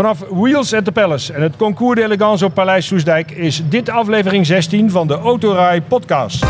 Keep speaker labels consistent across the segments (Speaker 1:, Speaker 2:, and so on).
Speaker 1: Vanaf Wheels at the Palace en het Concours d'Elegance op Paleis Soesdijk is dit aflevering 16 van de Autorij podcast.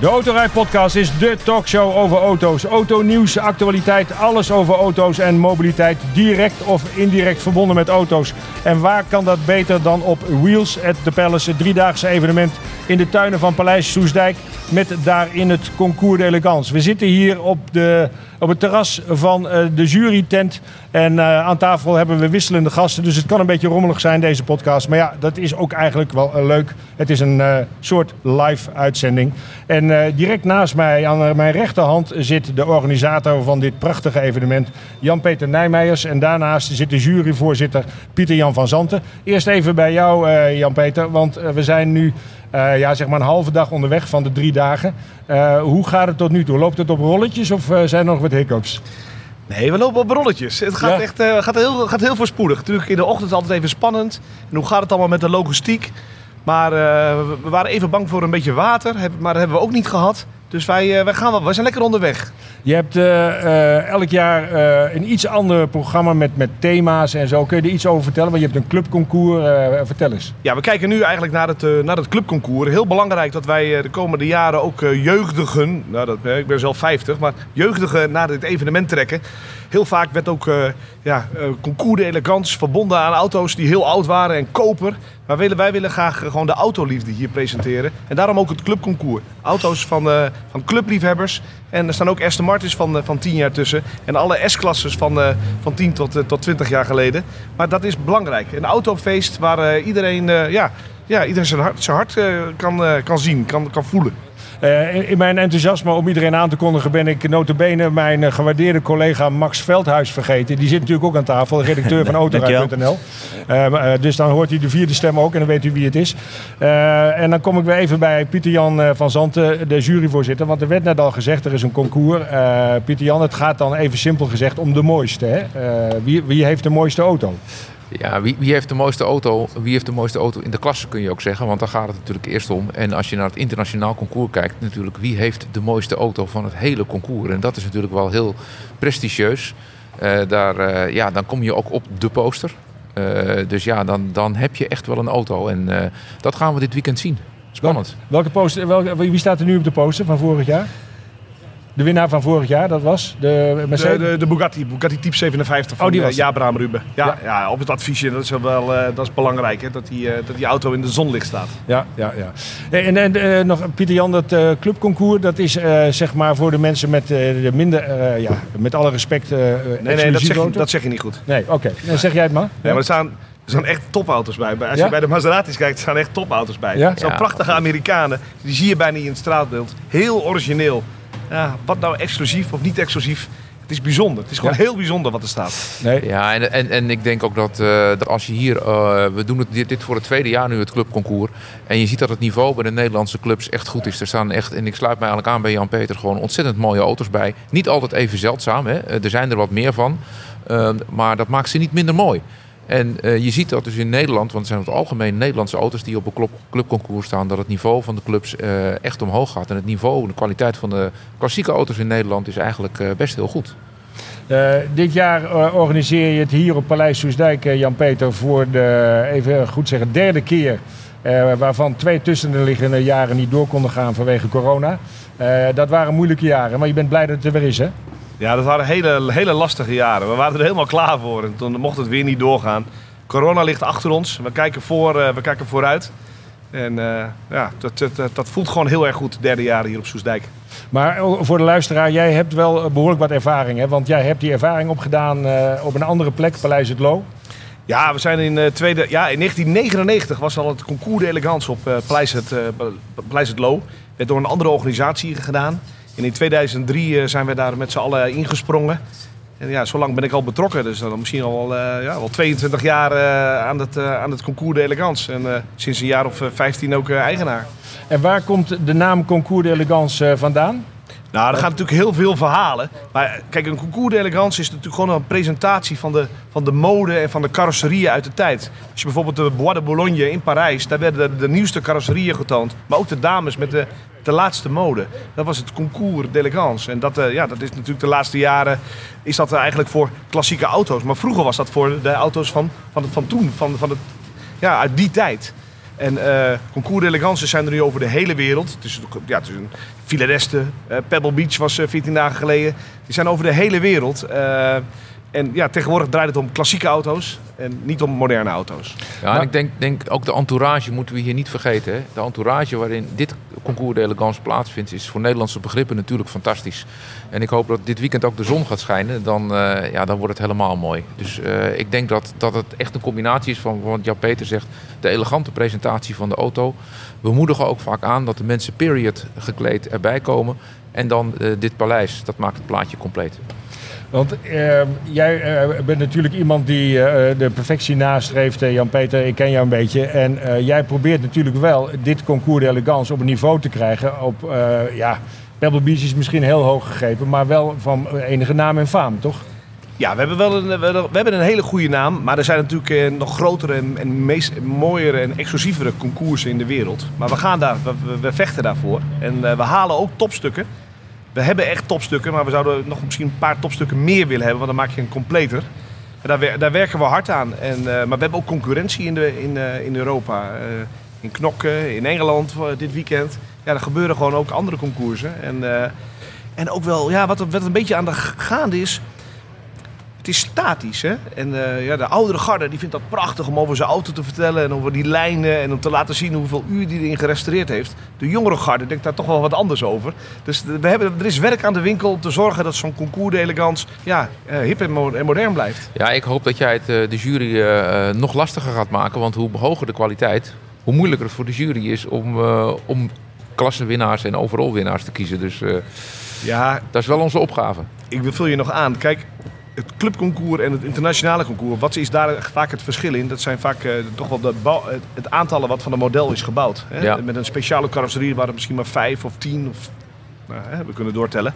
Speaker 1: De Autorij Podcast is de talkshow over auto's. Autonieuws, actualiteit, alles over auto's en mobiliteit. Direct of indirect verbonden met auto's. En waar kan dat beter dan op Wheels at the Palace, het driedaagse evenement in de tuinen van Paleis Soesdijk. Met daarin het Concours d'Elegance. We zitten hier op, de, op het terras van uh, de jurytent. En uh, aan tafel hebben we wisselende gasten. Dus het kan een beetje rommelig zijn, deze podcast. Maar ja, dat is ook eigenlijk wel uh, leuk. Het is een soort live uitzending. En direct naast mij, aan mijn rechterhand, zit de organisator van dit prachtige evenement, Jan-Peter Nijmeijers. En daarnaast zit de juryvoorzitter Pieter-Jan van Zanten. Eerst even bij jou, Jan-Peter, want we zijn nu ja, zeg maar een halve dag onderweg van de drie dagen. Hoe gaat het tot nu toe? Loopt het op rolletjes of zijn er nog wat hiccups?
Speaker 2: Nee, we lopen op rolletjes. Het gaat, ja. echt, gaat, heel, gaat heel voorspoedig. Natuurlijk in de ochtend altijd even spannend. En hoe gaat het allemaal met de logistiek? Maar we waren even bang voor een beetje water. Maar dat hebben we ook niet gehad. Dus wij, wij, gaan wel, wij zijn lekker onderweg.
Speaker 1: Je hebt uh, uh, elk jaar uh, een iets ander programma met, met thema's en zo. Kun je er iets over vertellen? Want je hebt een clubconcours. vertel eens.
Speaker 2: Ja, we kijken nu eigenlijk naar het, naar het clubconcours. Heel belangrijk dat wij de komende jaren ook jeugdigen, nou dat, ik ben zelf 50, maar jeugdigen naar dit evenement trekken. Heel vaak werd ook ja, concours de elegance verbonden aan auto's die heel oud waren en koper. Maar wij willen, wij willen graag gewoon de autoliefde hier presenteren. En daarom ook het clubconcours. Auto's van, van clubliefhebbers. En er staan ook Aston Martins van, eh, van 10 jaar tussen. En alle S-klasses van, uh, van 10 tot, uh, tot 20 jaar geleden. Maar dat is belangrijk. Een autofeest waar iedereen, ja, ja, iedereen zijn hart, zijn hart kan, kan zien, kan, kan voelen.
Speaker 1: Uh, in mijn enthousiasme om iedereen aan te kondigen ben ik notabene mijn uh, gewaardeerde collega Max Veldhuis vergeten. Die zit natuurlijk ook aan tafel, redacteur van Autorij.nl. Uh, dus dan hoort hij de vierde stem ook en dan weet u wie het is. en dan kom ik weer even bij Pieter-Jan van Zanten, de juryvoorzitter. Want er werd net al gezegd, er is een concours. Pieter-Jan, het gaat dan even simpel gezegd om de mooiste. Hè? wie, wie heeft de mooiste auto?
Speaker 3: Ja, wie, wie, heeft de mooiste auto? Wie heeft de mooiste auto in de klasse kun je ook zeggen, want daar gaat het natuurlijk eerst om. En als je naar het internationaal concours kijkt, natuurlijk wie heeft de mooiste auto van het hele concours? En dat is natuurlijk wel heel prestigieus. Uh, daar, uh, ja, dan kom je ook op de poster. Uh, dus ja, dan, dan heb je echt wel een auto. En dat gaan we dit weekend zien. Spannend.
Speaker 1: Welke poster, welke, wie staat er nu op de poster van vorig jaar? De winnaar van vorig jaar, dat was de
Speaker 2: Mercedes? De, de, de Bugatti, Bugatti Type 57 van oh, die was uh, Jabraam Ruben. Ja, ja, ja. op het adviesje, dat is wel uh, dat is belangrijk, hè, dat, die, uh, dat die auto in de zonlicht staat.
Speaker 1: Ja, ja, ja. En, en uh, nog, Pieter Jan, dat clubconcours, dat is zeg maar voor de mensen met de minder, ja, met alle respect,
Speaker 2: Nee, nee, dat zeg, je, dat zeg je niet goed.
Speaker 1: Nee, oké. Okay. Dan zeg jij het maar. Ja,
Speaker 2: maar er staan... Er staan echt topauto's bij. Als ja? je bij de Maseratis kijkt, er staan echt topauto's bij. Ja? Zo'n prachtige Amerikanen. Die zie je bijna niet in het straatbeeld. Heel origineel ja, wat nou exclusief of niet exclusief. Het is bijzonder. Het is gewoon heel bijzonder wat er staat.
Speaker 3: Nee. Ja, en, en, en ik denk ook dat, uh, dat als je hier... Uh, we doen het, dit, dit, voor het tweede jaar nu, het clubconcours. En je ziet dat het niveau bij de Nederlandse clubs echt goed is. Er staan echt, en ik sluit mij eigenlijk aan bij Jan-Peter, gewoon ontzettend mooie auto's bij. Niet altijd even zeldzaam, hè. er zijn er wat meer van. Uh, maar dat maakt ze niet minder mooi. En uh, je ziet dat dus in Nederland, want het zijn het algemeen Nederlandse auto's die op een club, clubconcours staan, dat het niveau van de clubs uh, echt omhoog gaat. En het niveau, de kwaliteit van de klassieke auto's in Nederland is eigenlijk uh, best heel goed.
Speaker 1: dit jaar organiseer je het hier op Paleis Soesdijk, Jan-Peter, voor de, even goed zeggen, derde keer. waarvan twee tussenliggende jaren niet door konden gaan vanwege corona. dat waren moeilijke jaren, maar je bent blij dat het er weer is, hè?
Speaker 2: Ja, dat waren hele, hele lastige jaren. We waren er helemaal klaar voor en toen mocht het weer niet doorgaan. Corona ligt achter ons. We kijken, voor, uh, we kijken vooruit. En uh, ja, dat, dat, dat, voelt gewoon heel erg goed, derde jaar hier op Soesdijk.
Speaker 1: Maar voor de luisteraar, jij hebt wel behoorlijk wat ervaring. Hè? Want jij hebt die ervaring opgedaan uh, op een andere plek, Paleis het Loo.
Speaker 2: Ja, we zijn in, tweede, ja, in 1999 was al het concours de elegance op Paleis het, Paleis het Loo. werd door een andere organisatie gedaan. En in 2003 eh, zijn we daar met z'n allen ingesprongen. En ja, zo lang ben ik al betrokken. Dus dan misschien al, uh, ja, al 22 jaar uh, aan, het, uh, aan het Concours d'Elegance. En sinds een jaar of 15 ook eigenaar.
Speaker 1: En waar komt de naam Concours d'Elegance vandaan?
Speaker 2: Nou, er gaan natuurlijk heel veel verhalen. Maar kijk, een concours d'elegance is natuurlijk gewoon een presentatie van de, van de mode en van de carrosserieën uit de tijd. Als je bijvoorbeeld de Bois de Boulogne in Parijs, daar werden de, de nieuwste carrosserieën getoond. Maar ook de dames met de, de laatste mode. Dat was het concours d'elegance. En dat, eh, ja, dat is natuurlijk de laatste jaren is dat eigenlijk voor klassieke auto's. Maar vroeger was dat voor de auto's van, van, van toen, van, van het, ja, uit die tijd. En eh concours d'elegance zijn er nu over de hele wereld. Het is, ja, het is een eh, Pebble Beach was eh, 14 dagen geleden. Die zijn over de hele wereld. En ja, tegenwoordig draait het om klassieke auto's en niet om moderne auto's.
Speaker 3: Ja, en ik denk, denk ook de entourage moeten we hier niet vergeten. Hè? De entourage waarin dit concours d'elegance plaatsvindt, is voor Nederlandse begrippen natuurlijk fantastisch. En ik hoop dat dit weekend ook de zon gaat schijnen. Dan, eh, ja, dan wordt het helemaal mooi. Dus eh, ik denk dat, dat het echt een combinatie is van wat Jan Peter zegt. De elegante presentatie van de auto. We moedigen ook vaak aan dat de mensen period gekleed erbij komen. En dan eh, dit paleis. Dat maakt het plaatje compleet.
Speaker 1: Want eh, jij eh, bent natuurlijk iemand die eh, de perfectie nastreeft, eh, Jan-Peter. Ik ken jou een beetje. En jij probeert natuurlijk wel dit concours d'elegance op een niveau te krijgen. Op, ja, Pebble Beach is misschien heel hoog gegrepen, maar wel van enige naam en faam, toch?
Speaker 2: Ja, we hebben wel een, we hebben een hele goede naam. Maar er zijn natuurlijk nog grotere en, meest, mooiere en exclusievere concoursen in de wereld. Maar we, gaan daar, we, we- vechten daarvoor. En we halen ook topstukken. We hebben echt topstukken, maar we zouden nog misschien een paar topstukken meer willen hebben. Want dan maak je een completer. En daar, daar werken we hard aan. En, eh, maar we hebben ook concurrentie in, de, in, eh, in Europa. Eh, in Knokken, in Engeland dit weekend. Ja, er gebeuren gewoon ook andere concoursen. En, en ook wel, ja, wat, wat een beetje aan de gaande is. Het is statisch, hè? En eh, ja, de oudere garde die vindt dat prachtig om over zijn auto te vertellen en over die lijnen en om te laten zien hoeveel uur die erin gerestaureerd heeft. De jongere garde denkt daar toch wel wat anders over. Dus de- we hebben, er is werk aan de winkel om te zorgen dat zo'n concours d'elegance ja, eh, hip en, mo- en modern blijft.
Speaker 3: Ja, ik hoop dat jij het eh, de jury nog lastiger gaat maken. Want hoe hoger de kwaliteit, hoe moeilijker het voor de jury is om, om klassenwinnaars en overal winnaars te kiezen. Dus
Speaker 2: Ja,
Speaker 3: dat is wel onze opgave.
Speaker 2: ik vul je nog aan. Kijk, het clubconcours en het internationale concours, wat is daar vaak het verschil in? Dat zijn vaak eh, toch wel de het, het aantallen wat van een model is gebouwd. Hè?
Speaker 3: Ja.
Speaker 2: Met een speciale carrosserie waren er misschien maar vijf of tien of nou, hè, we kunnen doortellen.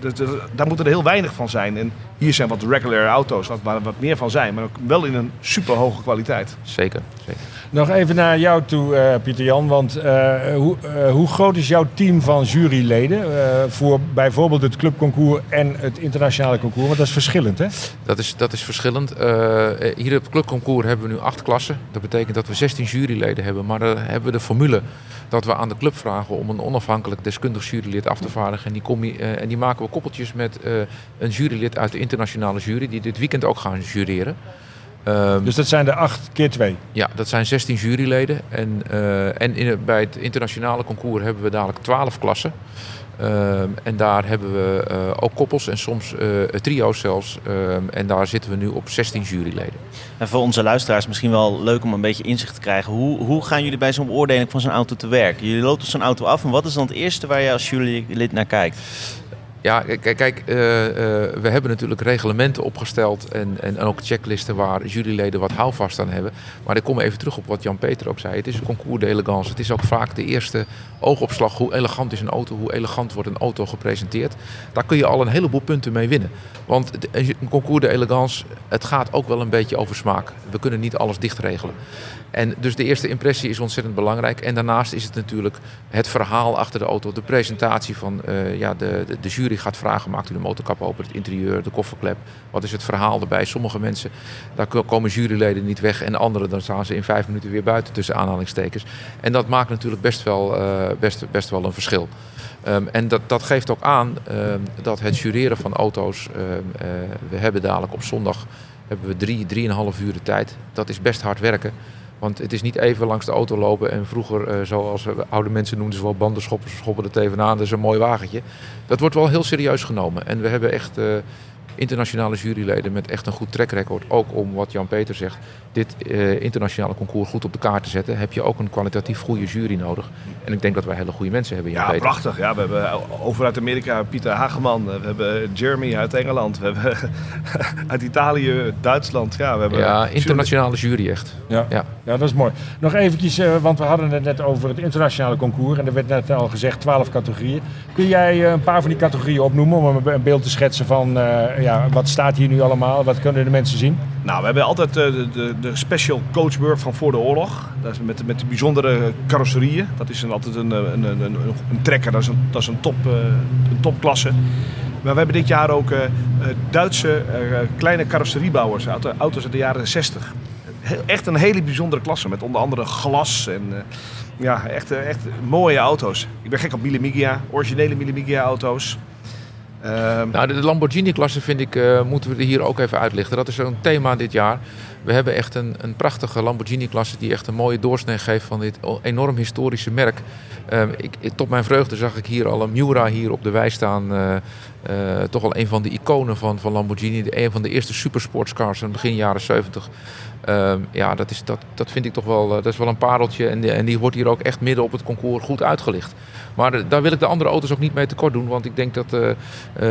Speaker 2: Dat- dat- Daar moeten er heel weinig van zijn. En hier zijn wat regular auto's, wat- waar er wat meer van zijn, maar ook wel in een super hoge kwaliteit.
Speaker 3: Zeker. zeker.
Speaker 1: Nog even naar jou toe, eh, Pieter Jan. Want eh, hoe, eh, hoe groot is jouw team van juryleden eh, voor bijvoorbeeld het clubconcours en het internationale concours? Want dat is verschillend, hè?
Speaker 3: Dat is, dat is verschillend. Eh, hier op het clubconcours hebben we nu acht klassen. Dat betekent dat we 16 juryleden hebben. Maar dan hebben we de formule dat we aan de club vragen om een onafhankelijk deskundig jurylid af te vaardigen. En die, combi- eh, en die maken we koppeltjes met eh, een jurylid uit de internationale jury, die dit weekend ook gaan jureren. Ehm,
Speaker 1: Dus dat zijn er acht keer twee.
Speaker 3: ja, dat zijn 16 juryleden. En, eh, en in, bij het internationale concours hebben we dadelijk 12 klassen. Ehm, en daar hebben we eh, ook koppels en soms eh, trio's zelfs. Ehm, en daar zitten we nu op 16 juryleden.
Speaker 4: En voor onze luisteraars misschien wel leuk om een beetje inzicht te krijgen. Hoe, hoe gaan jullie bij zo'n beoordeling van zo'n auto te werk? Jullie lopen zo'n auto af en wat is dan het eerste waar je als jurylid naar kijkt?
Speaker 3: Ja, kijk, kijk eh, eh, we hebben natuurlijk reglementen opgesteld en, en, ook checklisten waar juryleden wat houvast aan hebben. Maar ik kom even terug op wat Jan-Peter ook zei. Het is een concours d'elegance. Het is ook vaak de eerste oogopslag. Hoe elegant is een auto? Hoe elegant wordt een auto gepresenteerd? Daar kun je al een heleboel punten mee winnen. Want het- een concours d'elegance, het gaat ook wel een beetje over smaak. We kunnen niet alles dicht regelen. En dus de eerste impressie is ontzettend belangrijk. En daarnaast is het natuurlijk het verhaal achter de auto. De presentatie van eh, ja, de, de, de jury gaat vragen: maakt u de motorkap open, het interieur, de kofferklep. Wat is het verhaal erbij? Sommige mensen, daar ko- komen juryleden niet weg. En anderen, dan staan ze in vijf minuten weer buiten tussen aanhalingstekens. En dat maakt natuurlijk best wel, eh, best, best wel een verschil. Ehm, en dat, dat geeft ook aan ehm, dat het jureren van auto's. ehm, eh, we hebben dadelijk op zondag hebben we drie, drieënhalf uur de tijd. Dat is best hard werken. Want het is niet even langs de auto lopen en vroeger, eh, zoals we oude mensen noemden ze wel banden schoppen, schoppen er tevenaan, dat is een mooi wagentje. Dat wordt wel heel serieus genomen. En we hebben echt eh, internationale juryleden met echt een goed track record. Ook om wat Jan-Peter zegt, dit eh, internationale concours goed op de kaart te zetten, heb je ook een kwalitatief goede jury nodig. En ik denk dat wij hele goede mensen hebben,
Speaker 2: Ja,
Speaker 3: Jan-Peter.
Speaker 2: prachtig. Ja, we hebben over uit Amerika Pieter Hageman. We hebben Jeremy uit Engeland. We hebben uit Italië, Duitsland. Ja, we hebben
Speaker 3: Ja, internationale jury echt.
Speaker 1: Ja.
Speaker 3: Ja.
Speaker 1: Ja, dat is mooi. Nog eventjes, eh, want we hadden het net over het internationale concours. En er werd net al gezegd 12 categorieën. Kun jij eh, een paar van die categorieën opnoemen om een, beeld te schetsen van eh, ja, wat staat hier nu allemaal? Wat kunnen de mensen zien?
Speaker 2: Nou, we hebben altijd de, de, special coachwork van voor de oorlog. Dat is met, met de bijzondere carrosserieën. Dat is altijd een, een, een, een, een trekker, dat is een, dat is een, top, een topklasse. Maar we hebben dit jaar ook Duitse kleine carrosseriebouwers, auto- auto's uit de jaren 60. Echt een hele bijzondere klasse, met onder andere glas en eh, ja, echt, eh, echt mooie auto's. Ik ben gek op Mille Miglia, originele Mille Miglia auto's. Ehm,
Speaker 3: Nou, de Lamborghini-klasse vind ik, eh, moeten we hier ook even uitlichten. Dat is zo'n thema dit jaar. We hebben echt een, een prachtige Lamborghini-klasse die echt een mooie doorsnee geeft van dit enorm historische merk. Ehm, ik, tot mijn vreugde zag ik hier al een Miura hier op de wei staan. toch wel een van de iconen van, van Lamborghini. De, een van de eerste supersportscars in begin jaren 70. Ehm, ja, dat, is, dat, dat vind ik toch wel, eh, dat is wel een pareltje. En, die- en die wordt hier ook echt midden op het concours goed uitgelicht. Maar daar wil ik de andere auto's ook niet mee tekort doen. Want ik denk dat eh, eh,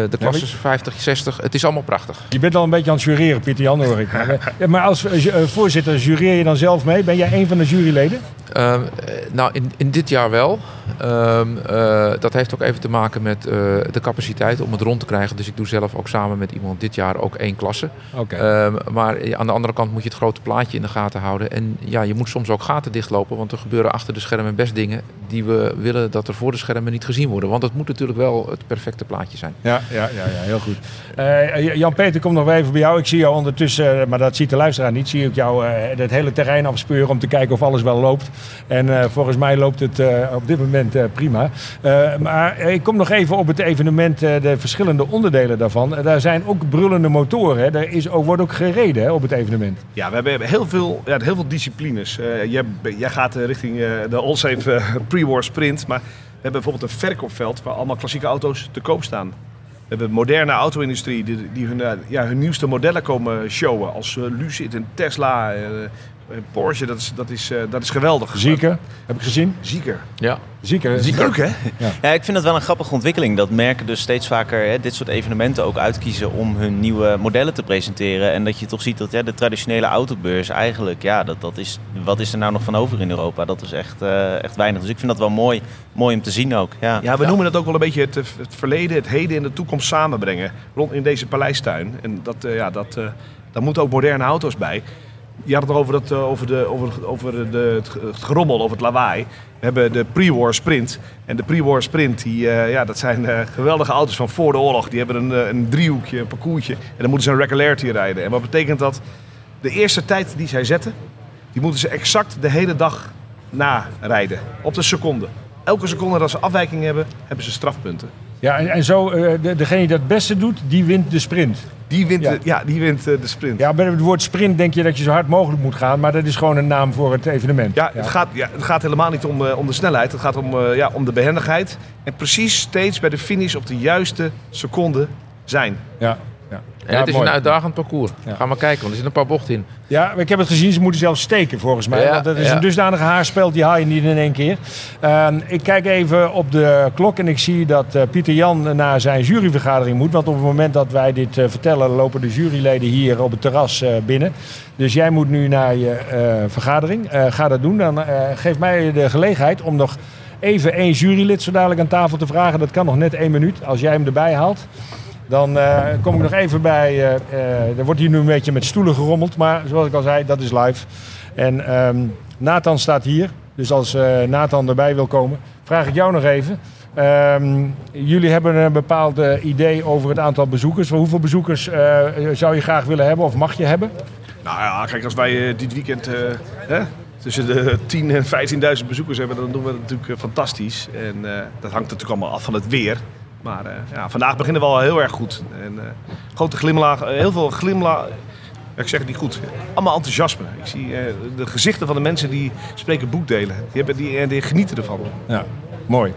Speaker 3: de klasses 50, 60, het is allemaal prachtig.
Speaker 1: Je bent al een beetje aan het jureren, Pieter Jan, hoor ik. Maar, maar als voorzitter, jureer je dan zelf mee? Ben jij een van de juryleden?
Speaker 3: Ehm, eh, nou, in, in dit jaar wel. Ehm, eh, dat heeft ook even te maken met de capaciteit om het rond te krijgen. Dus ik doe zelf ook samen met iemand dit jaar ook één klasse.
Speaker 1: Oké.
Speaker 3: Maar ja, aan de andere kant moet je het grote plaatje in de gaten houden. En ja, je moet soms ook gaten dichtlopen. Want er gebeuren achter de schermen best dingen die we willen dat er voor de schermen niet gezien worden. Want het moet natuurlijk wel het perfecte plaatje zijn.
Speaker 1: Ja, ja, ja, ja heel goed. Eh, Jan-Peter, kom nog wel even bij jou. Ik zie jou ondertussen, eh, maar dat ziet de luisteraar niet, zie ik jou eh, het hele terrein afspeuren om te kijken of alles wel loopt. En eh, volgens mij loopt het eh, op dit moment eh, prima. Eh, maar ik kom nog even op het evenement, eh, de verschillende onderdelen daarvan. Daar zijn ook brullende motoren. Hè. Er is ook, wordt ook gereden hè, op het evenement.
Speaker 2: Ja, we hebben heel veel, ja, heel veel disciplines. Eh, jij, jij gaat eh, richting eh, de Allsafe Pre-War Sprint. Maar we hebben bijvoorbeeld een verkoopveld waar allemaal klassieke auto's te koop staan. We hebben moderne auto-industrie die, die hun, ja, hun nieuwste modellen komen showen. Als Lucid en Tesla, Porsche. Dat is, dat is, eh, dat is geweldig.
Speaker 1: Zieker, heb ik gezien.
Speaker 2: Zieker.
Speaker 3: Ja.
Speaker 1: Zieker.
Speaker 2: Leuk hè?
Speaker 4: Ja, ik vind dat wel een grappige ontwikkeling. Dat merken dus steeds vaker hè, dit soort evenementen ook uitkiezen om hun nieuwe modellen te presenteren. En dat je toch ziet dat ja, de traditionele autobeurs eigenlijk, ja, dat, dat is, wat is er nou nog van over in Europa? Dat is echt, eh, echt weinig. Dus ik vind dat wel mooi, mooi om te zien ook. Ja,
Speaker 2: Ja, we noemen het ook wel een beetje het, het verleden, het heden en de toekomst samenbrengen. Rond in deze paleistuin. En dat, eh, ja, dat, eh, daar moeten ook moderne auto's bij. Je had het erover dat, eh, over, de, over, over de, het, ge- het gerommel, over het lawaai. We hebben de pre-war sprint. En de pre-war sprint, die, eh, ja, dat zijn eh, geweldige auto's van voor de oorlog. Die hebben een, een driehoekje, een parcoursje. En dan moeten ze een regularity rijden. En wat betekent dat? De eerste tijd die zij zetten, die moeten ze exact de hele dag narijden. Op de seconde. Elke seconde dat ze afwijking hebben, hebben ze strafpunten.
Speaker 1: Ja, en, en zo, eh, de, degene die dat het beste doet, die wint de sprint.
Speaker 2: Die wint,
Speaker 1: Ja.
Speaker 2: De, ja, die wint eh, de sprint. Ja,
Speaker 1: Ja, bij het woord sprint denk je dat je zo hard mogelijk moet gaan, maar dat is gewoon een naam voor het evenement.
Speaker 2: Het, gaat, ja, het gaat helemaal niet om, eh, om de snelheid. Het gaat om, ja, om de behendigheid. En precies steeds bij de finish op de juiste seconde zijn.
Speaker 1: Ja, ja.
Speaker 3: En het is
Speaker 1: mooi.
Speaker 3: een uitdagend parcours.
Speaker 1: Ja.
Speaker 3: Ga maar kijken, want er zitten een paar bochten in.
Speaker 1: Ja, ik heb het gezien, ze moeten zelfs steken volgens mij.
Speaker 3: Ja,
Speaker 1: want dat is een dusdanige haarspeld, die haal je niet in één keer. Ehm, ik kijk even op de klok en ik zie dat eh, Pieter Jan naar zijn juryvergadering moet. Want op het moment dat wij dit eh, vertellen, lopen de juryleden hier op het terras eh, binnen. Dus jij moet nu naar je vergadering. Ga dat doen. Dan geef mij de gelegenheid om nog even één jurylid zo dadelijk aan tafel te vragen. Dat kan nog net één minuut, als jij hem erbij haalt. Dan eh, kom ik nog even bij. eh, er wordt hier nu een beetje met stoelen gerommeld. Maar zoals ik al zei, dat is live. En ehm, Nathan staat hier. Dus als Nathan erbij wil komen, vraag ik jou nog even. Ehm, jullie hebben een bepaald idee over het aantal bezoekers. Hoeveel bezoekers zou je graag willen hebben of mag je hebben?
Speaker 2: Nou ja, kijk, als wij dit weekend hè, tussen de 10.000 en 15.000 bezoekers hebben, dan doen we het natuurlijk fantastisch. En dat hangt natuurlijk allemaal af van het weer. Maar eh, ja, vandaag beginnen we al heel erg goed. En, eh, grote glimlach, eh, heel veel glimlach. Ja, ik zeg het niet goed. Allemaal enthousiasme. Ik zie de gezichten van de mensen die spreken boekdelen. Die, hebben, die, die genieten ervan.
Speaker 1: Ja, mooi.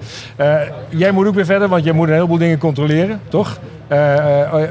Speaker 1: Jij moet ook weer verder, want jij moet een heleboel dingen controleren, toch?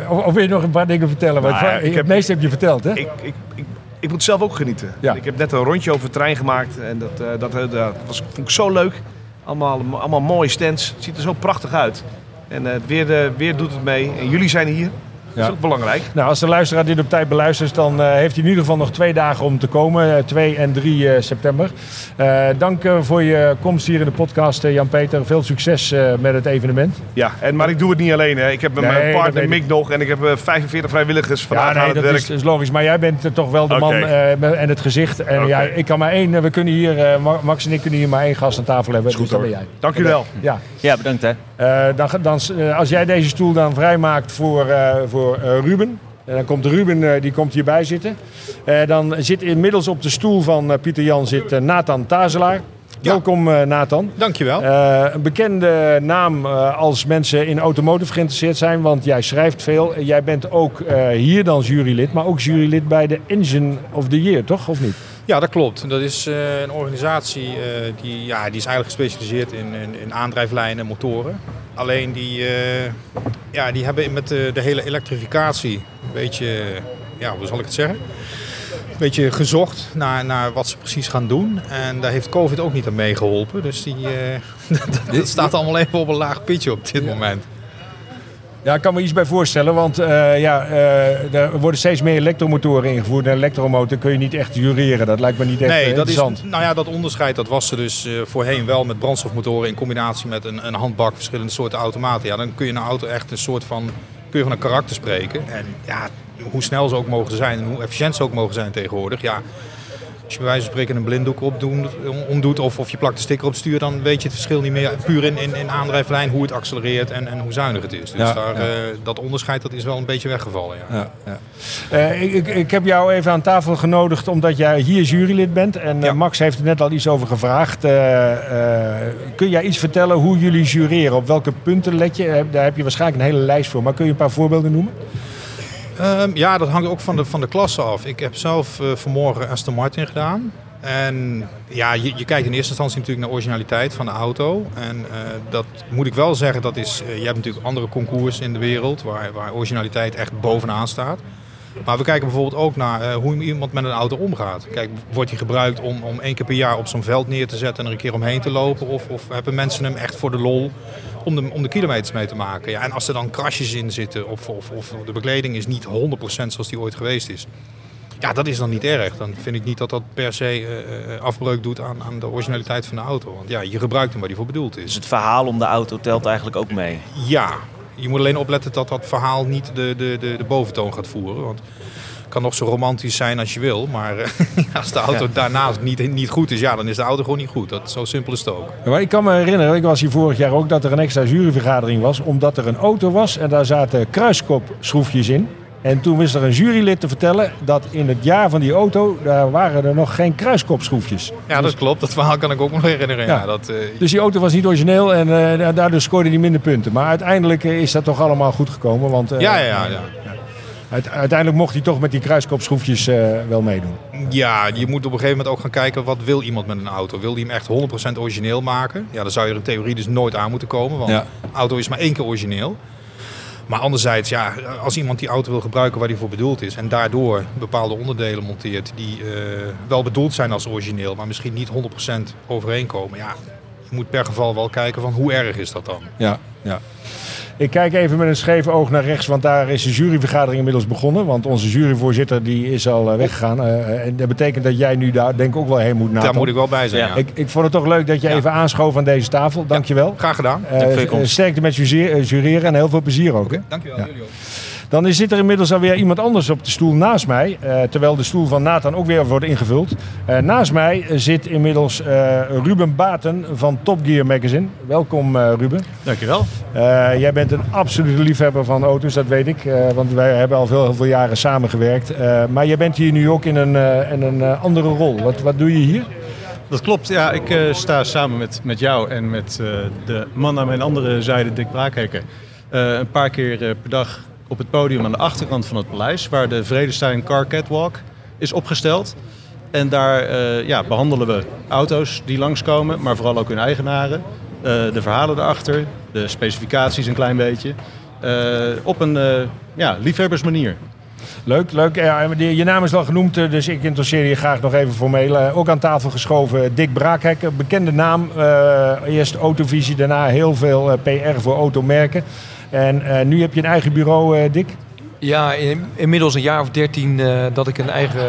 Speaker 1: Of, of wil je nog een paar dingen vertellen? Want
Speaker 2: Nou ja,
Speaker 1: het
Speaker 2: ik heb-
Speaker 1: meeste heb je verteld, hè?
Speaker 2: Ik, ik, ik, ik moet zelf ook genieten.
Speaker 1: Ja.
Speaker 2: Ik heb net een rondje over het terrein gemaakt. En dat, dat, dat was, vond ik zo leuk. Allemaal, allemaal mooie stands. Het ziet er zo prachtig uit. En eh, het weer, eh, weer doet het mee. En jullie zijn hier. Dat is ook belangrijk.
Speaker 1: Nou, als de luisteraar dit op tijd beluistert, dan eh, heeft hij in ieder geval nog twee dagen om te komen. eh, 2 en 3 eh, september. Eh, dank eh, voor je komst hier in de podcast, Jan-Peter. Veel succes eh, met het evenement.
Speaker 2: Ja, en, maar ik doe het niet alleen. Hè. Ik heb
Speaker 1: Nee,
Speaker 2: mijn
Speaker 1: dat
Speaker 2: partner Mick nog en ik heb eh, 45 vrijwilligers vandaag
Speaker 1: ja,
Speaker 2: aan het
Speaker 1: dat
Speaker 2: werk.
Speaker 1: is, is logisch. Maar jij bent toch wel de man eh, en het gezicht. En ja, ik kan maar één. We kunnen hier, Ma- Max en ik kunnen hier maar één gast aan tafel hebben. dus dat ben jij.
Speaker 2: Dank u wel.
Speaker 1: Ja.
Speaker 4: Ja, bedankt hè.
Speaker 1: Eh, dan, dan, eh, als jij deze stoel dan vrijmaakt voor, eh, voor Ruben. En dan komt Ruben, die komt hierbij zitten. Dan zit inmiddels op de stoel van Pieter Jan zit Nathan Tazelaar. Welkom Nathan.
Speaker 5: Dankjewel.
Speaker 1: Eh, een bekende naam als mensen in automotive geïnteresseerd zijn, want jij schrijft veel. Jij bent ook hier dan jurylid, maar ook jurylid bij de Engine of the Year, toch? Of niet?
Speaker 5: Ja, dat klopt. Dat is eh, een organisatie eh, die, ja, die is eigenlijk gespecialiseerd in, in, in aandrijflijnen, motoren. Alleen die, eh, ja, die hebben met de, de hele elektrificatie een beetje, ja, hoe zal ik het zeggen? Een beetje gezocht naar, naar wat ze precies gaan doen. En daar heeft COVID ook niet aan meegeholpen. Dus die, dat, dat staat allemaal even op een laag pitje op dit moment.
Speaker 1: Ja, ik kan me iets bij voorstellen, want eh, ja, eh, er worden steeds meer elektromotoren ingevoerd. En een elektromotor kun je niet echt jureren. Dat lijkt me niet echt eh,
Speaker 5: Nee, dat is,
Speaker 1: interessant.
Speaker 5: nou ja, dat onderscheid dat was er dus eh, voorheen wel met brandstofmotoren in combinatie met een, een handbak, verschillende soorten automaten. Ja, dan kun je een auto echt een soort van, kun je van een karakter spreken. En ja, hoe snel ze ook mogen zijn en hoe efficiënt ze ook mogen zijn tegenwoordig. Ja, als je bij wijze van spreken een blinddoek opdoen, omdoet of, of je plakt een sticker op het stuur, dan weet je het verschil niet meer puur in, in, in aandrijflijn, hoe het accelereert en, en hoe zuinig het is. Dus
Speaker 1: Ja,
Speaker 5: daar,
Speaker 1: ja.
Speaker 5: eh, dat onderscheid dat is wel een beetje weggevallen. Ja.
Speaker 1: Ja, ja. Eh, ik, ik, ik heb jou even aan tafel genodigd omdat jij hier jurylid bent. En eh,
Speaker 5: Ja.
Speaker 1: Max heeft er net al iets over gevraagd. Eh, eh, kun jij iets vertellen hoe jullie jureren? Op welke punten let je? Daar heb je waarschijnlijk een hele lijst voor. Maar kun je een paar voorbeelden noemen?
Speaker 5: Ehm, ja, dat hangt ook van de, van de klasse af. Ik heb zelf eh, vanmorgen Aston Martin gedaan. En ja, je, je kijkt in eerste instantie natuurlijk naar originaliteit van de auto. En eh, dat moet ik wel zeggen, dat is, eh, je hebt natuurlijk andere concours in de wereld waar, waar originaliteit echt bovenaan staat. Maar we kijken bijvoorbeeld ook naar eh, hoe iemand met een auto omgaat. Kijk, wordt hij gebruikt om, om één keer per jaar op zo'n veld neer te zetten en er een keer omheen te lopen? Of, of hebben mensen hem echt voor de lol om de, om de kilometers mee te maken? Ja, en als er dan krasjes in zitten of, of, of de bekleding is niet 100% zoals die ooit geweest is. Ja, dat is dan niet erg. Dan vind ik niet dat dat per se eh, eh, afbreuk doet aan, aan de originaliteit van de auto. Want ja, je gebruikt hem waar die voor bedoeld
Speaker 4: Dus
Speaker 5: is.
Speaker 4: het verhaal om de auto telt eigenlijk ook mee.
Speaker 5: Ja, je moet alleen opletten dat dat verhaal niet de, de, de, de boventoon gaat voeren. Want het kan nog zo romantisch zijn als je wil. Maar eh, als de auto daarnaast niet, niet goed is, ja, dan is de auto gewoon niet goed. Dat, zo simpel is het ook.
Speaker 1: Maar ik kan me herinneren, ik was hier vorig jaar ook, dat er een extra juryvergadering was. Omdat er een auto was en daar zaten kruiskopschroefjes in. En toen wist er een jurylid te vertellen dat in het jaar van die auto, daar waren er nog geen kruiskopschroefjes.
Speaker 5: Ja, dat klopt. Dat verhaal kan ik ook nog herinneren.
Speaker 1: Ja.
Speaker 5: Ja. dat, eh,
Speaker 1: Dus die auto was niet origineel en eh, daardoor scoorde hij minder punten. Maar uiteindelijk eh, is dat toch allemaal goed gekomen. Want
Speaker 5: ja, ja, ja, ja.
Speaker 1: uite- uiteindelijk mocht hij toch met die kruiskopschroefjes wel meedoen.
Speaker 5: Ja, je moet op een gegeven moment ook gaan kijken wat wil iemand met een auto. Wil hij hem echt 100% origineel maken? Ja, dan zou je er in theorie dus nooit aan moeten komen. Want
Speaker 1: Ja.
Speaker 5: een auto is maar één keer origineel. Maar anderzijds, ja, als iemand die auto wil gebruiken waar die voor bedoeld is... en daardoor bepaalde onderdelen monteert die eh, wel bedoeld zijn als origineel... maar misschien niet 100% overeenkomen. Ja, je moet per geval wel kijken van hoe erg is dat dan?
Speaker 1: Ja, ja. Ik kijk even met een scheef oog naar rechts, want daar is de juryvergadering inmiddels begonnen. Want onze juryvoorzitter die is al eh, weggegaan. Eh, en dat betekent dat jij nu daar denk ik ook wel heen moet, Nathan.
Speaker 5: Daar moet ik wel bij zijn,
Speaker 4: Ja.
Speaker 1: Ik, ik vond het toch leuk dat je even aanschoof aan deze tafel. Dankjewel.
Speaker 5: Graag gedaan.
Speaker 1: Eh, eh, sterkte met eh, jureren en heel veel plezier ook. Hè?
Speaker 5: Dankjewel, jullie ook.
Speaker 1: Dan zit er inmiddels alweer iemand anders op de stoel naast mij. eh, terwijl de stoel van Nathan ook weer wordt ingevuld. Eh, naast mij zit inmiddels eh, Ruben Baten van Top Gear Magazine. Welkom Ruben.
Speaker 6: Dankjewel.
Speaker 1: Jij bent een absolute liefhebber van auto's, dat weet ik. want wij hebben al veel, heel veel jaren samengewerkt. Maar jij bent hier nu ook in een, in een andere rol. Wat, wat doe je hier?
Speaker 6: Dat klopt. Ja, ik sta samen met, met jou en met de man aan mijn andere zijde, Dick Braakhekker, eh, een paar keer per dag op het podium aan de achterkant van het paleis, waar de Vredestein Car Catwalk is opgesteld. En daar eh, ja, behandelen we auto's die langskomen, maar vooral ook hun eigenaren. Eh, de verhalen erachter, de specificaties een klein beetje. eh, op een ja, liefhebbersmanier.
Speaker 1: Leuk, leuk. Je naam is al genoemd, dus ik interesseer je graag nog even formeel. Ook aan tafel geschoven Dick Braakhek, bekende naam. Eerst Autovisie, daarna heel veel PR voor automerken. En eh, nu heb je een eigen bureau, eh, Dick.
Speaker 7: Ja, in- inmiddels een jaar of dertien eh, dat ik een eigen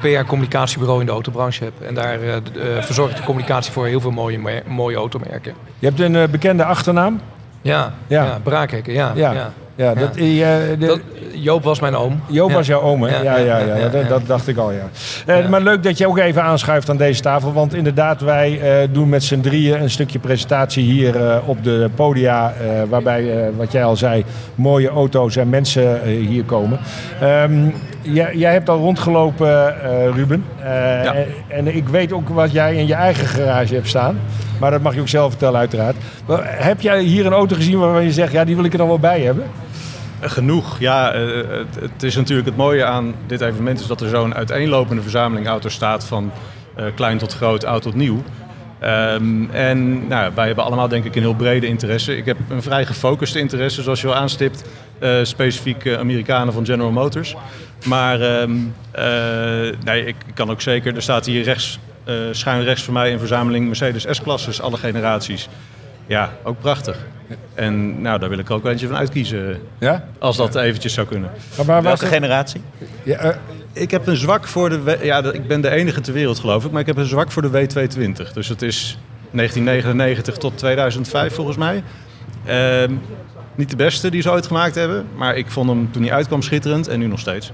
Speaker 7: PR-communicatiebureau in de autobranche heb. En daar eh, verzorg ik de communicatie voor heel veel mooie, mooie automerken.
Speaker 1: Je hebt een bekende achternaam.
Speaker 7: Ja,
Speaker 1: Ja.
Speaker 7: ja. Braakhekken, ja.
Speaker 1: Ja.
Speaker 7: ja.
Speaker 1: Ja, dat, eh, de,
Speaker 7: Dat- Joop was mijn oom.
Speaker 1: Joop was jouw oom, hè? Ja, ja, ja, dat, dacht ik al, ja. Eh,
Speaker 7: Ja.
Speaker 1: Maar leuk dat je ook even aanschuift aan deze tafel. Want inderdaad, wij eh, doen met z'n drieën een stukje presentatie hier op de podia. waarbij, wat jij al zei, mooie auto's en mensen hier komen. Ehm, jij, jij hebt al rondgelopen, eh, Ruben. Eh, en, en ik weet ook wat jij in je eigen garage hebt staan. Maar dat mag je ook zelf vertellen, uiteraard. Maar heb jij hier een auto gezien waarvan je zegt, ja, die wil ik er dan wel bij hebben?
Speaker 6: Genoeg. Ja, eh, het, het is natuurlijk het mooie aan dit evenement is dat er zo'n uiteenlopende verzameling auto's staat van klein tot groot, oud tot nieuw. Ehm, en nou, wij hebben allemaal denk ik een heel brede interesse. Ik heb een vrij gefocuste interesse, zoals je al aanstipt. Eh, specifiek Amerikanen van General Motors. Maar ehm, eh, nee, ik kan ook zeker, er staat hier rechts, eh, schuin rechts voor mij een verzameling Mercedes S-klasses, alle generaties. Ja, ook prachtig. En nou, daar wil ik er ook eentje van uitkiezen.
Speaker 1: Ja?
Speaker 6: Als dat eventjes zou kunnen.
Speaker 1: Maar, maar
Speaker 4: Welke generatie?
Speaker 1: Ja, eh,
Speaker 6: Ik heb een zwak voor de... Ja, ik ben de enige ter wereld geloof ik. Maar ik heb een zwak voor de W220. Dus het is 1999 tot 2005 volgens mij. Ehm, niet de beste die ze ooit gemaakt hebben. Maar ik vond hem toen hij uitkwam schitterend. En nu nog steeds.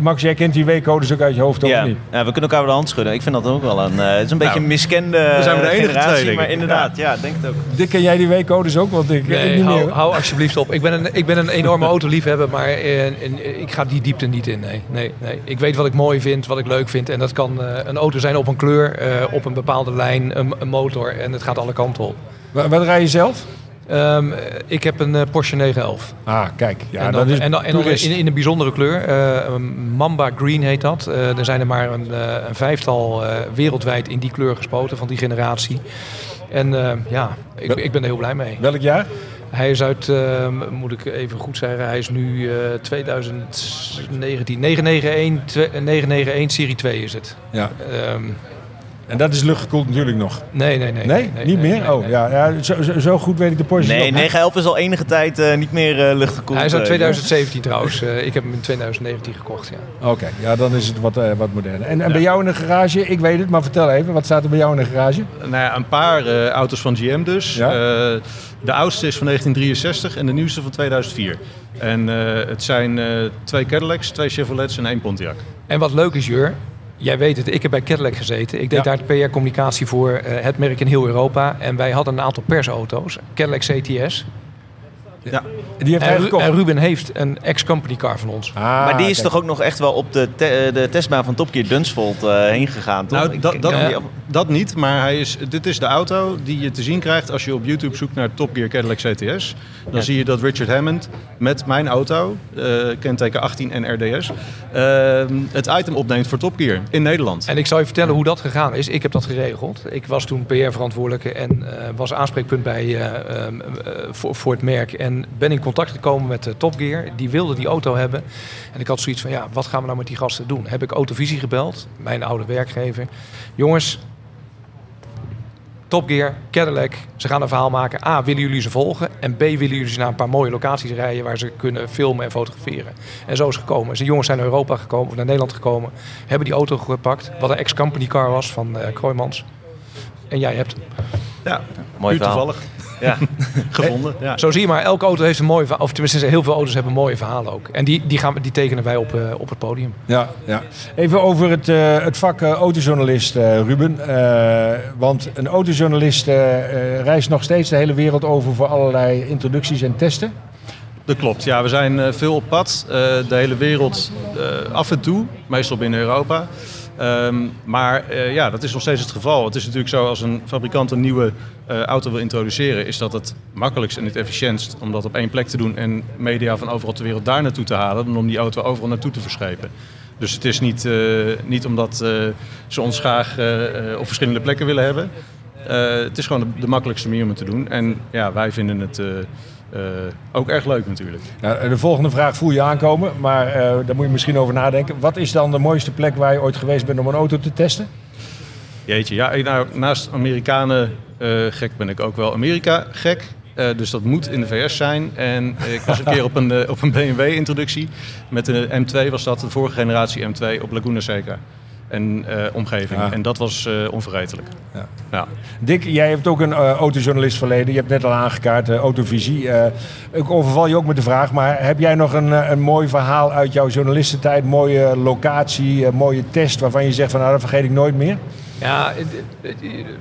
Speaker 1: Max, jij kent die W-codes ook uit je hoofd, of
Speaker 4: Ja.
Speaker 1: niet?
Speaker 4: ja, we kunnen elkaar wel de hand schudden. Ik vind dat ook wel een... eh, het is een beetje
Speaker 6: Nou,
Speaker 4: een miskende
Speaker 6: dan zijn we de enige
Speaker 4: generatie,
Speaker 6: twee, denk
Speaker 4: maar inderdaad, ja, denk het ook.
Speaker 1: Dick, ken jij die W-codes ook? Want ik, ik
Speaker 7: Nee,
Speaker 1: niet
Speaker 7: hou,
Speaker 1: meer.
Speaker 7: hou alsjeblieft op. Ik ben een, ik ben een enorme autoliefhebber, maar eh, en ik ga die diepte niet in. Nee, nee, nee. Ik weet wat ik mooi vind, wat ik leuk vind. En dat kan eh, een auto zijn op een kleur, eh, op een bepaalde lijn, een, een motor. En het gaat alle kanten op.
Speaker 1: Wa- Wat rij je zelf?
Speaker 7: Ehm, ik heb een eh, Porsche 911.
Speaker 1: Ah, kijk. Ja,
Speaker 7: en dan,
Speaker 1: dat is
Speaker 7: en dan, en dan
Speaker 1: purist.
Speaker 7: in, in een bijzondere kleur. eh, Mamba Green heet dat. Eh, er zijn er maar een, eh, een vijftal eh, wereldwijd in die kleur gespoten van die generatie. En eh, ja, ik, ik ben er heel blij mee.
Speaker 1: Welk jaar?
Speaker 7: Hij is uit, eh, moet ik even goed zeggen, hij is nu eh 2019, 991, twe- 991 Serie 2 is het.
Speaker 1: Ja.
Speaker 7: Ehm,
Speaker 1: En dat is luchtgekoeld natuurlijk nog.
Speaker 7: nee, nee, nee.
Speaker 1: Nee? niet meer?
Speaker 7: nee,
Speaker 1: oh,
Speaker 7: nee.
Speaker 1: Ja, ja zo, zo, zo goed weet ik de Porsche
Speaker 4: Nee,
Speaker 1: nog.
Speaker 4: 911 is al enige tijd eh, niet meer eh, luchtgekoeld.
Speaker 7: Hij is uit
Speaker 4: eh,
Speaker 7: 2017 trouwens. Eh, ik heb hem in 2019 gekocht, ja.
Speaker 1: Oké, ja, dan is het wat, wat moderner. En, en bij jou in de garage? Ik weet het, maar vertel even. Wat staat er bij jou in de garage?
Speaker 6: Nou ja, een paar eh, auto's van GM dus.
Speaker 1: Ja.
Speaker 6: Eh, de oudste is van 1963 en de nieuwste van 2004. En eh, het zijn eh, twee Cadillacs, twee Chevrolets en één Pontiac.
Speaker 7: En wat leuk is, Jur, jij weet het, ik heb bij Cadillac gezeten. Ik deed
Speaker 1: Ja.
Speaker 7: daar de PR-communicatie voor eh, het merk in heel Europa. En wij hadden een aantal persauto's, Cadillac CTS.
Speaker 1: Die heeft
Speaker 7: En, Ru-
Speaker 1: gekocht.
Speaker 7: en Ruben heeft een ex-company-car van ons.
Speaker 1: Ah,
Speaker 4: Maar die is
Speaker 1: kijk.
Speaker 4: toch ook nog echt wel op de, te- eh, de testbaan van Top Gear Dunsvold eh, heen gegaan, toch?
Speaker 6: Nou, dat, niet, maar hij is, dit is de auto die je te zien krijgt als je op YouTube zoekt naar Top Gear Cadillac CTS. Dan zie je dat Richard Hammond met mijn auto, eh, kenteken 18 en RDS, eh, het item opneemt voor Top Gear in Nederland.
Speaker 7: En ik zal je vertellen hoe dat gegaan is. Ik heb dat geregeld. Ik was toen PR-verantwoordelijke en eh, was aanspreekpunt bij, eh, ehm, eh, voor, voor het merk. En ben in contact gekomen met uh, Top Gear. Die wilde die auto hebben. En ik had zoiets van, ja, wat gaan we nou met die gasten doen? Heb ik Autovisie gebeld, mijn oude werkgever. Jongens, Top Gear, Cadillac, ze gaan een verhaal maken. A, willen jullie ze volgen? En B, willen jullie ze naar een paar mooie locaties rijden waar ze kunnen filmen en fotograferen? En zo is het gekomen. Zijn jongens zijn naar Europa gekomen, of naar Nederland gekomen, hebben die auto gepakt, wat een ex-company car was van eh Kroijmans. En jij hebt hem.
Speaker 6: Ja,
Speaker 4: Mooi verhaal.
Speaker 6: toevallig
Speaker 4: Ja.
Speaker 6: gevonden. Ja.
Speaker 7: Zo zie je maar, elke auto heeft een mooi verhaal. Of tenminste, heel veel auto's hebben mooie verhalen ook. En die, die, gaan, we- die tekenen wij op, eh, op het podium.
Speaker 1: Ja, ja. Even over het, eh, het vak eh, autojournalist, eh, Ruben. Eh, want een autojournalist reist nog steeds de hele wereld over voor allerlei introducties en testen.
Speaker 6: Dat klopt, ja. We zijn eh, veel op pad. eh, de hele wereld eh, af en toe, meestal binnen Europa. Ehm, maar eh, ja, dat is nog steeds het geval. Het is natuurlijk zo, als een fabrikant een nieuwe eh, auto wil introduceren... is dat het makkelijkst en het efficiëntst om dat op één plek te doen... en media van overal ter wereld daar naartoe te halen... dan om die auto overal naartoe te verschepen. Dus het is niet, eh, niet omdat ze ons graag op verschillende plekken willen hebben. Het is gewoon de, de makkelijkste manier om het te doen. En ja, wij vinden het ook erg leuk natuurlijk.
Speaker 1: Ja, de volgende vraag voel je aankomen, maar eh, daar moet je misschien over nadenken. Wat is dan de mooiste plek waar je ooit geweest bent om een auto te testen?
Speaker 6: Jeetje, ja, nou, naast Amerikanen eh, gek ben ik ook wel Amerika gek. Eh, dus dat moet in de VS zijn. En ik was een keer op een, eh, op een BMW-introductie. Met de M2 was dat, de vorige generatie M2 op Laguna Seca. En eh, omgeving.
Speaker 1: Ja.
Speaker 6: En dat was eh, onvergetelijk.
Speaker 1: Ja.
Speaker 6: Ja.
Speaker 1: Dick, jij hebt ook een eh, autojournalist verleden. Je hebt net al aangekaart, Autovisie. Ik overval je ook met de vraag, maar heb jij nog een, een mooi verhaal uit jouw journalistentijd? Mooie locatie, mooie test waarvan je zegt van nou dat vergeet ik nooit meer?
Speaker 7: Ja,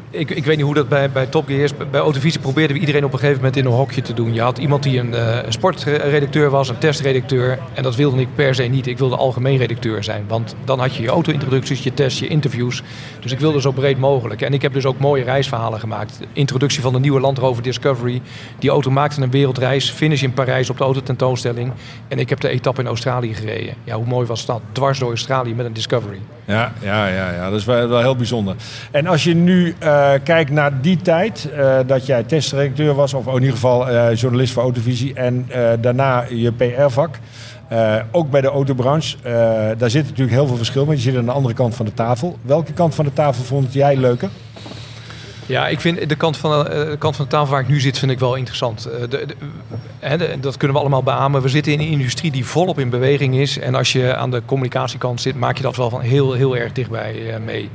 Speaker 7: ik, ik weet niet hoe dat bij, bij Top Gear is. Bij Autovisie probeerden we iedereen op een gegeven moment in een hokje te doen. Je had iemand die een eh, sportredacteur was, een testredacteur. En dat wilde ik per se niet. Ik wilde algemeen redacteur zijn. Want dan had je je auto-introducties, je tests, je interviews. Dus ik wilde zo breed mogelijk. En ik heb dus ook mooie reisverhalen gemaakt. Introductie van de nieuwe Land Rover Discovery. Die auto maakte een wereldreis. Finish in Parijs op de autotentoonstelling. En ik heb de etappe in Australië gereden. Ja, hoe mooi was dat? Dwars door Australië met een Discovery.
Speaker 1: Ja, ja, ja, ja. dat is wel, heel bijzonder. En als je nu eh, kijkt naar die tijd, eh, dat jij testredacteur was, of in ieder geval eh, journalist voor Autovisie, en daarna je PR-vak, ook bij de autobranche, daar zit natuurlijk heel veel verschil mee. Je zit aan de andere kant van de tafel. Welke kant van de tafel vond jij leuker?
Speaker 7: Ja, ik vind de kant van, eh, de kant van de tafel waar ik nu zit, vind ik wel interessant. Eh, de, dat kunnen we allemaal beamen. We zitten in een industrie die volop in beweging is. En als je aan de communicatiekant zit, maak je dat wel van heel, heel erg dichtbij eh, mee.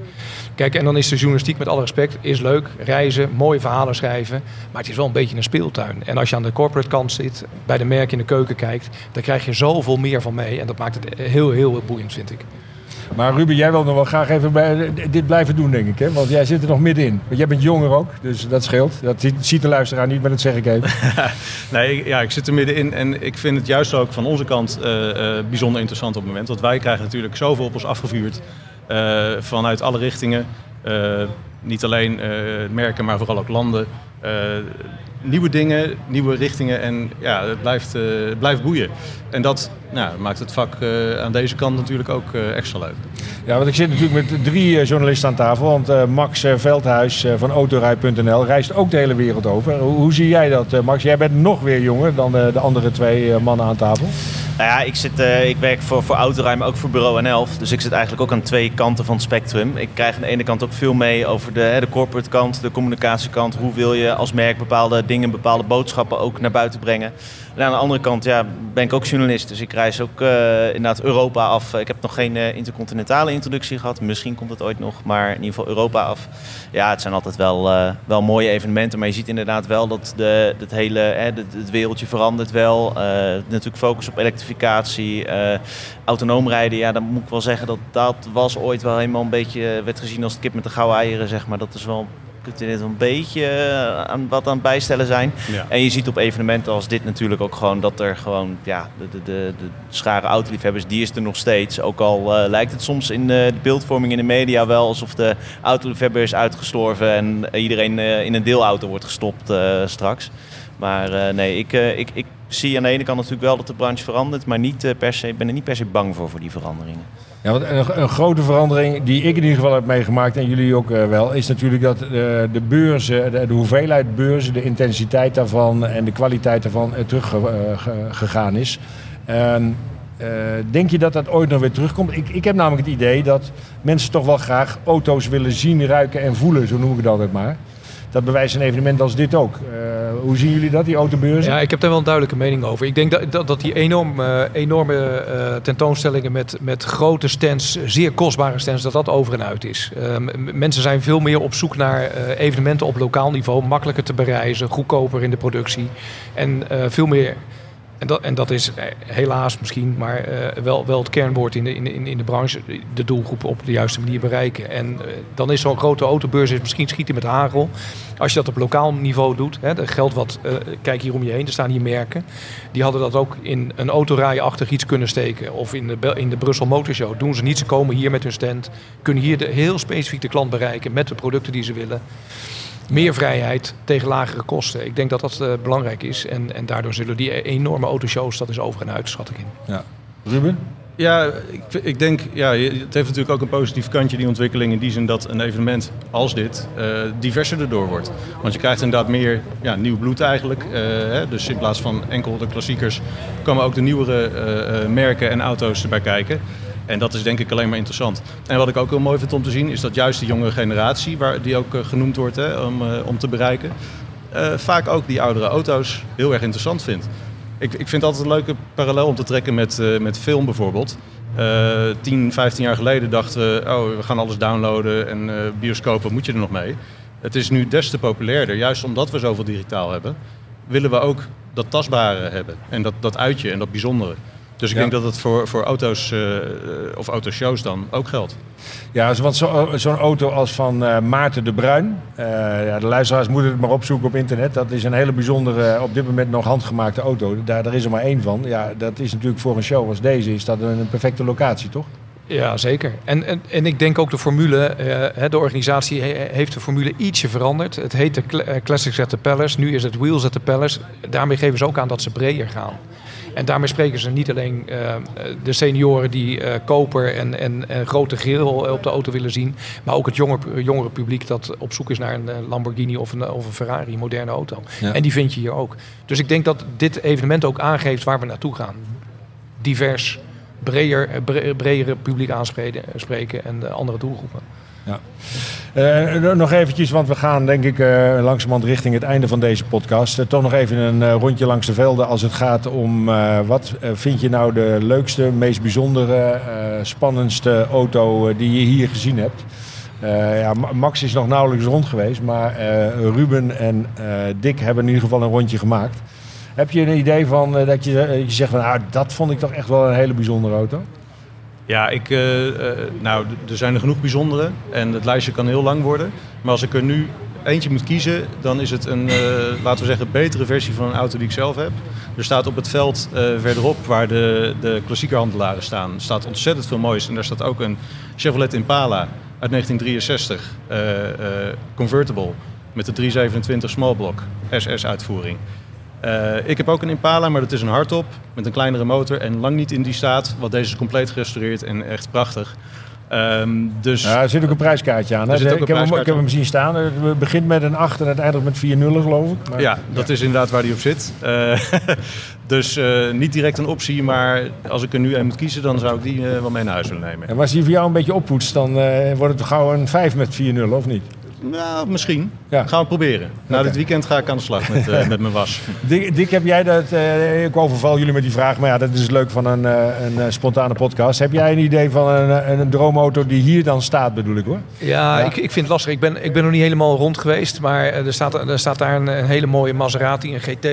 Speaker 7: Kijk, en dan is de journalistiek met alle respect, is leuk. Reizen, mooie verhalen schrijven. Maar het is wel een beetje een speeltuin. En als je aan de corporate kant zit, bij de merken in de keuken kijkt, dan krijg je zoveel meer van mee. En dat maakt het heel, heel boeiend, vind ik.
Speaker 1: Maar Ruben, jij wil nog wel graag even bij, dit blijven doen, denk ik. Hè? Want jij zit er nog middenin. Want jij bent jonger ook, dus dat scheelt. Dat ziet, de luisteraar niet, maar dat zeg ik even.
Speaker 6: Nee, ja, ik zit er middenin en ik vind het juist ook van onze kant eh, eh, bijzonder interessant op het moment. Want wij krijgen natuurlijk zoveel op ons afgevuurd eh, vanuit alle richtingen. Niet alleen merken, maar vooral ook landen. Nieuwe dingen, nieuwe richtingen en ja, het blijft, eh, blijft boeien. En dat nou, maakt het vak eh, aan deze kant natuurlijk ook eh, extra leuk.
Speaker 1: Ja, want ik zit natuurlijk met drie journalisten aan tafel. Want Max Veldhuis van Autorij.nl reist ook de hele wereld over. Hoe, zie jij dat, Max? Jij bent nog weer jonger dan de, de andere twee mannen aan tafel.
Speaker 4: Nou ja, ik, zit, eh, ik werk voor, voor Autoruim, ook voor Bureau N11. Dus ik zit eigenlijk ook aan twee kanten van het spectrum. Ik krijg aan de ene kant ook veel mee over de, hè, de corporate kant, de communicatiekant. Hoe wil je als merk bepaalde dingen, bepaalde boodschappen ook naar buiten brengen. En aan de andere kant ja, ben ik ook journalist. Dus ik reis ook eh, inderdaad Europa af. Ik heb nog geen eh, intercontinentale introductie gehad. Misschien komt het ooit nog, maar in ieder geval Europa af. Ja, het zijn altijd wel, eh, wel mooie evenementen. Maar je ziet inderdaad wel dat de, het hele hè, het, wereldje verandert wel. Natuurlijk focus op elektrificatie. autonoom rijden, ja, dan moet ik wel zeggen dat dat was ooit wel helemaal een beetje... werd gezien als het kip met de gouden eieren, zeg maar. Dat is wel kunt er net een beetje eh, aan wat aan het bijstellen zijn.
Speaker 6: Ja.
Speaker 4: En je ziet op evenementen als dit natuurlijk ook gewoon dat er gewoon, ja, de, de, de, de schare autoliefhebbers, die is er nog steeds. Ook al eh, lijkt het soms in eh, de beeldvorming in de media wel alsof de autoliefhebber is uitgestorven en iedereen in een deelauto wordt gestopt straks. Maar nee, ik, ik, ik zie aan de ene kant natuurlijk wel dat de branche verandert, maar niet, eh, per se, ik ben er niet per se bang voor, voor die veranderingen.
Speaker 1: Ja, een, een grote verandering die ik in ieder geval heb meegemaakt en jullie ook eh, wel, is natuurlijk dat eh, de beurzen, de, hoeveelheid beurzen, de intensiteit daarvan en de kwaliteit daarvan uh, teruggegaan is. Uh, denk je dat dat ooit nog weer terugkomt? Ik, ik heb namelijk het idee dat mensen toch wel graag auto's willen zien, ruiken en voelen, zo noem ik het altijd maar. Dat bewijst een evenement als dit ook. Uh, hoe zien jullie dat, die autobeurzen?
Speaker 7: Ja, ik heb daar wel een duidelijke mening over. Ik denk dat, dat, die enorm, uh, enorme uh, tentoonstellingen met, met grote stands, zeer kostbare stands, dat dat over en uit is. Mensen zijn veel meer op zoek naar evenementen op lokaal niveau, makkelijker te bereizen, goedkoper in de productie en veel meer. En dat, en dat is eh, helaas misschien, maar uh, wel, wel het kernwoord in de, in, in de branche. De doelgroep op de juiste manier bereiken. En uh, dan is zo'n grote autobeurs is misschien schieten met hagel. Als je dat op lokaal niveau doet. Hè, dat geldt wat, kijk hier om je heen, er staan hier merken. Die hadden dat ook in een autorijachtig iets kunnen steken. Of in de, in de Brussel Motor Show. Doen ze niet, ze komen hier met hun stand. Kunnen hier de, heel specifiek de klant bereiken met de producten die ze willen meer vrijheid tegen lagere kosten. Ik denk dat dat uh, belangrijk is. En, en daardoor zullen die enorme autoshows, dat is over en uit, schat ik in.
Speaker 1: Ja. Ruben?
Speaker 6: Ja, ik, ik, denk, ja, het heeft natuurlijk ook een positief kantje, die ontwikkeling. In die zin dat een evenement als dit uh, diverser erdoor wordt. Want je krijgt inderdaad meer ja, nieuw bloed eigenlijk. Uh, hè, dus in plaats van enkel de klassiekers komen ook de nieuwere uh, merken en auto's erbij kijken. En dat is denk ik alleen maar interessant. En wat ik ook heel mooi vind om te zien, is dat juist de jonge generatie, waar die ook uh, genoemd wordt hè, om, uh, om te bereiken. Uh, eh, vaak ook die oudere auto's heel erg interessant vindt. Ik, ik vind altijd een leuke parallel om te trekken met, eh, met film bijvoorbeeld. Eh 10, 15 jaar geleden dachten we, oh, we gaan alles downloaden en eh, bioscopen, moet je er nog mee? Het is nu des te populairder, juist omdat we zoveel digitaal hebben, willen we ook dat tastbare hebben. En dat, dat uitje en dat bijzondere. Dus ik
Speaker 1: Ja.
Speaker 6: denk dat het voor, voor auto's, eh, eh, of autoshows dan, ook geldt.
Speaker 1: Ja, want zo- zo'n auto als van eh, Maarten de Bruin. eh, ja, de luisteraars moeten het maar opzoeken op internet. Dat is een hele bijzondere, op dit moment nog handgemaakte auto. Daar, daar is er maar één van. Ja, dat is natuurlijk voor een show als deze is dat een, perfecte locatie, toch?
Speaker 7: Ja, zeker. En, en, en ik denk ook de formule, eh, hè, de organisatie he- heeft de formule ietsje veranderd. Het heette Cla- Classics at the Palace, nu is het Wheels at the Palace. Daarmee geven ze ook aan dat ze breder gaan. En daarmee spreken ze niet alleen eh, de senioren die eh, koper en, en, en grote grill op de auto willen zien, maar ook het jongere, jongere publiek dat op zoek is naar een eh, Lamborghini of een, of een Ferrari, een moderne auto.
Speaker 1: Ja.
Speaker 7: En die vind je hier ook. Dus ik denk dat dit evenement ook aangeeft waar we naartoe gaan. Divers, breder, eh, bre- bredere publiek aanspreken spreken en de andere doelgroepen.
Speaker 1: Eh, nog eventjes, want we gaan denk ik eh langzamerhand richting het einde van deze podcast. Eh, toch nog even een rondje langs de velden als het gaat om wat vind je nou de leukste, meest bijzondere, spannendste auto die je hier gezien hebt. Ja, Ma- Max is nog nauwelijks rond geweest, maar Ruben en Dick hebben in ieder geval een rondje gemaakt. Heb je een idee van dat je, je zegt van nou, dat vond ik toch echt wel een hele bijzondere auto?
Speaker 6: Ja, ik, eh, eh, nou, er zijn er genoeg bijzondere en het lijstje kan heel lang worden. Maar als ik er nu eentje moet kiezen, dan is het een, eh, laten we zeggen, betere versie van een auto die ik zelf heb. Er staat op het veld verderop, waar de, de klassiekerhandelaren staan, staat ontzettend veel moois. En daar staat ook een Chevrolet Impala uit 1963, eh, eh, convertible, met de 327 small block SS-uitvoering. Eh, ik heb ook een Impala, maar dat is een hardtop met een kleinere motor en lang niet in die staat. Want deze is compleet gerestaureerd en echt prachtig. Ehm, dus
Speaker 1: Ja, er zit ook een prijskaartje aan. Hè?
Speaker 6: Zit ook
Speaker 1: ik,
Speaker 6: een
Speaker 1: heb hem, ik
Speaker 6: prijskaartje
Speaker 1: heb hem zien staan. Het begint met een 8 en het eindigt met 4 nullen, geloof ik. Maar-
Speaker 6: ja, dat is inderdaad waar die op zit. Eh, dus eh, niet direct een optie, maar als ik er nu een moet kiezen, dan zou ik die eh, wel mee naar huis willen nemen.
Speaker 1: En als die voor jou een beetje oppoetst, dan eh, wordt het gauw een 5 met 4 nullen, of niet?
Speaker 6: Nou, misschien.
Speaker 1: Ja.
Speaker 6: Gaan we proberen. Na dit weekend ga ik aan de slag met, eh, met mijn was.
Speaker 1: Dick, Dick, heb jij dat... eh, ik overval jullie met die vraag, maar ja, dat is het leuk van een, eh, een eh, spontane podcast. Heb jij een idee van een, een droomauto die hier dan staat, bedoel ik hoor?
Speaker 7: Ja, Ik, ik vind het lastig. Ik ben, ik ben nog niet helemaal rond geweest. Maar er staat, er staat daar een, een hele mooie Maserati, een GT.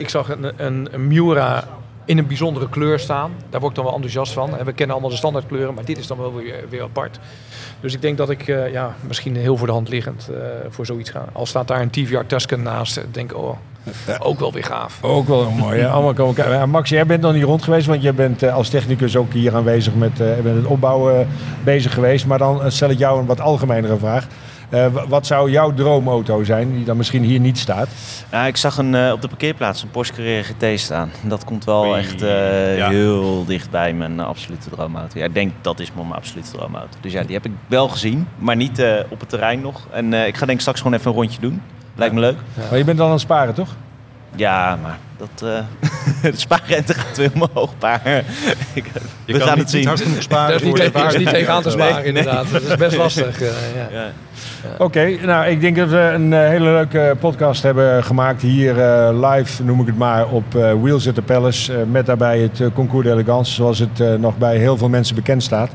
Speaker 7: Ik zag een, een, een Miura in een bijzondere kleur staan. Daar word ik dan wel enthousiast van. We kennen allemaal de standaardkleuren, maar dit is dan wel weer, weer apart. Dus ik denk dat ik eh, ja, misschien heel voor de hand liggend eh, voor zoiets ga. Al staat daar een TVR Tuscan naast, denk ik, oh, ook wel weer gaaf.
Speaker 1: Ook wel mooi. hè? Allemaal komen kijken. Ja, Max, jij bent nog niet rond geweest, want jij bent eh, als technicus ook hier aanwezig met, met het opbouwen bezig geweest. Maar dan stel ik jou een wat algemenere vraag. Eh, wat zou jouw droomauto zijn, die dan misschien hier niet staat?
Speaker 4: Nou, ik zag een, eh, op de parkeerplaats een Porsche Carrera GT staan. Dat komt wel
Speaker 6: Oei,
Speaker 4: echt eh,
Speaker 6: ja.
Speaker 4: heel dicht bij mijn absolute droomauto. Ja, ik denk dat is mijn absolute droomauto. Dus ja, die heb ik wel gezien, maar niet eh, op het terrein nog. En eh, ik ga denk ik straks gewoon even een rondje doen. Lijkt me leuk.
Speaker 1: Maar je bent dan aan het sparen, toch?
Speaker 4: Ja, maar dat, eh de spaarrente gaat weer omhoog. Maar ik,
Speaker 6: Je
Speaker 4: we
Speaker 6: kan
Speaker 4: gaan
Speaker 6: niet,
Speaker 4: het zien.
Speaker 6: niet hard genoeg sparen.
Speaker 7: Daar is niet, tegen- is
Speaker 6: waarde.
Speaker 7: niet tegenaan te sparen,
Speaker 4: Nee.
Speaker 7: inderdaad. Dat is best lastig. eh, ja.
Speaker 4: Ja.
Speaker 1: Oké, nou ik denk dat we een eh, hele leuke podcast hebben gemaakt hier eh, live, noem ik het maar, op eh, Wheels at the Palace. eh, met daarbij het Concours d'Elegance, zoals het eh, nog bij heel veel mensen bekend staat.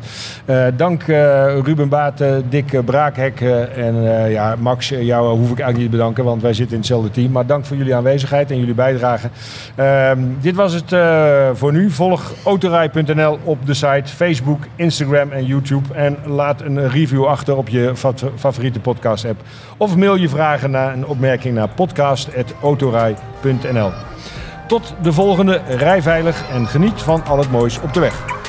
Speaker 1: Eh, dank eh, Ruben Baten, Dick Braakhek en eh, ja, Max, jou hoef ik eigenlijk niet te bedanken, want wij zitten in hetzelfde team. Maar dank voor jullie aanwezigheid en jullie bijdrage. Ehm, dit was het eh, voor nu. Volg autorij.nl op de site, Facebook, Instagram en YouTube. En laat een review achter op je fa- favoriete podcast app. Of mail je vragen naar een opmerking naar podcast.autorij.nl. Tot de volgende. Rij veilig en geniet van al het moois op de weg.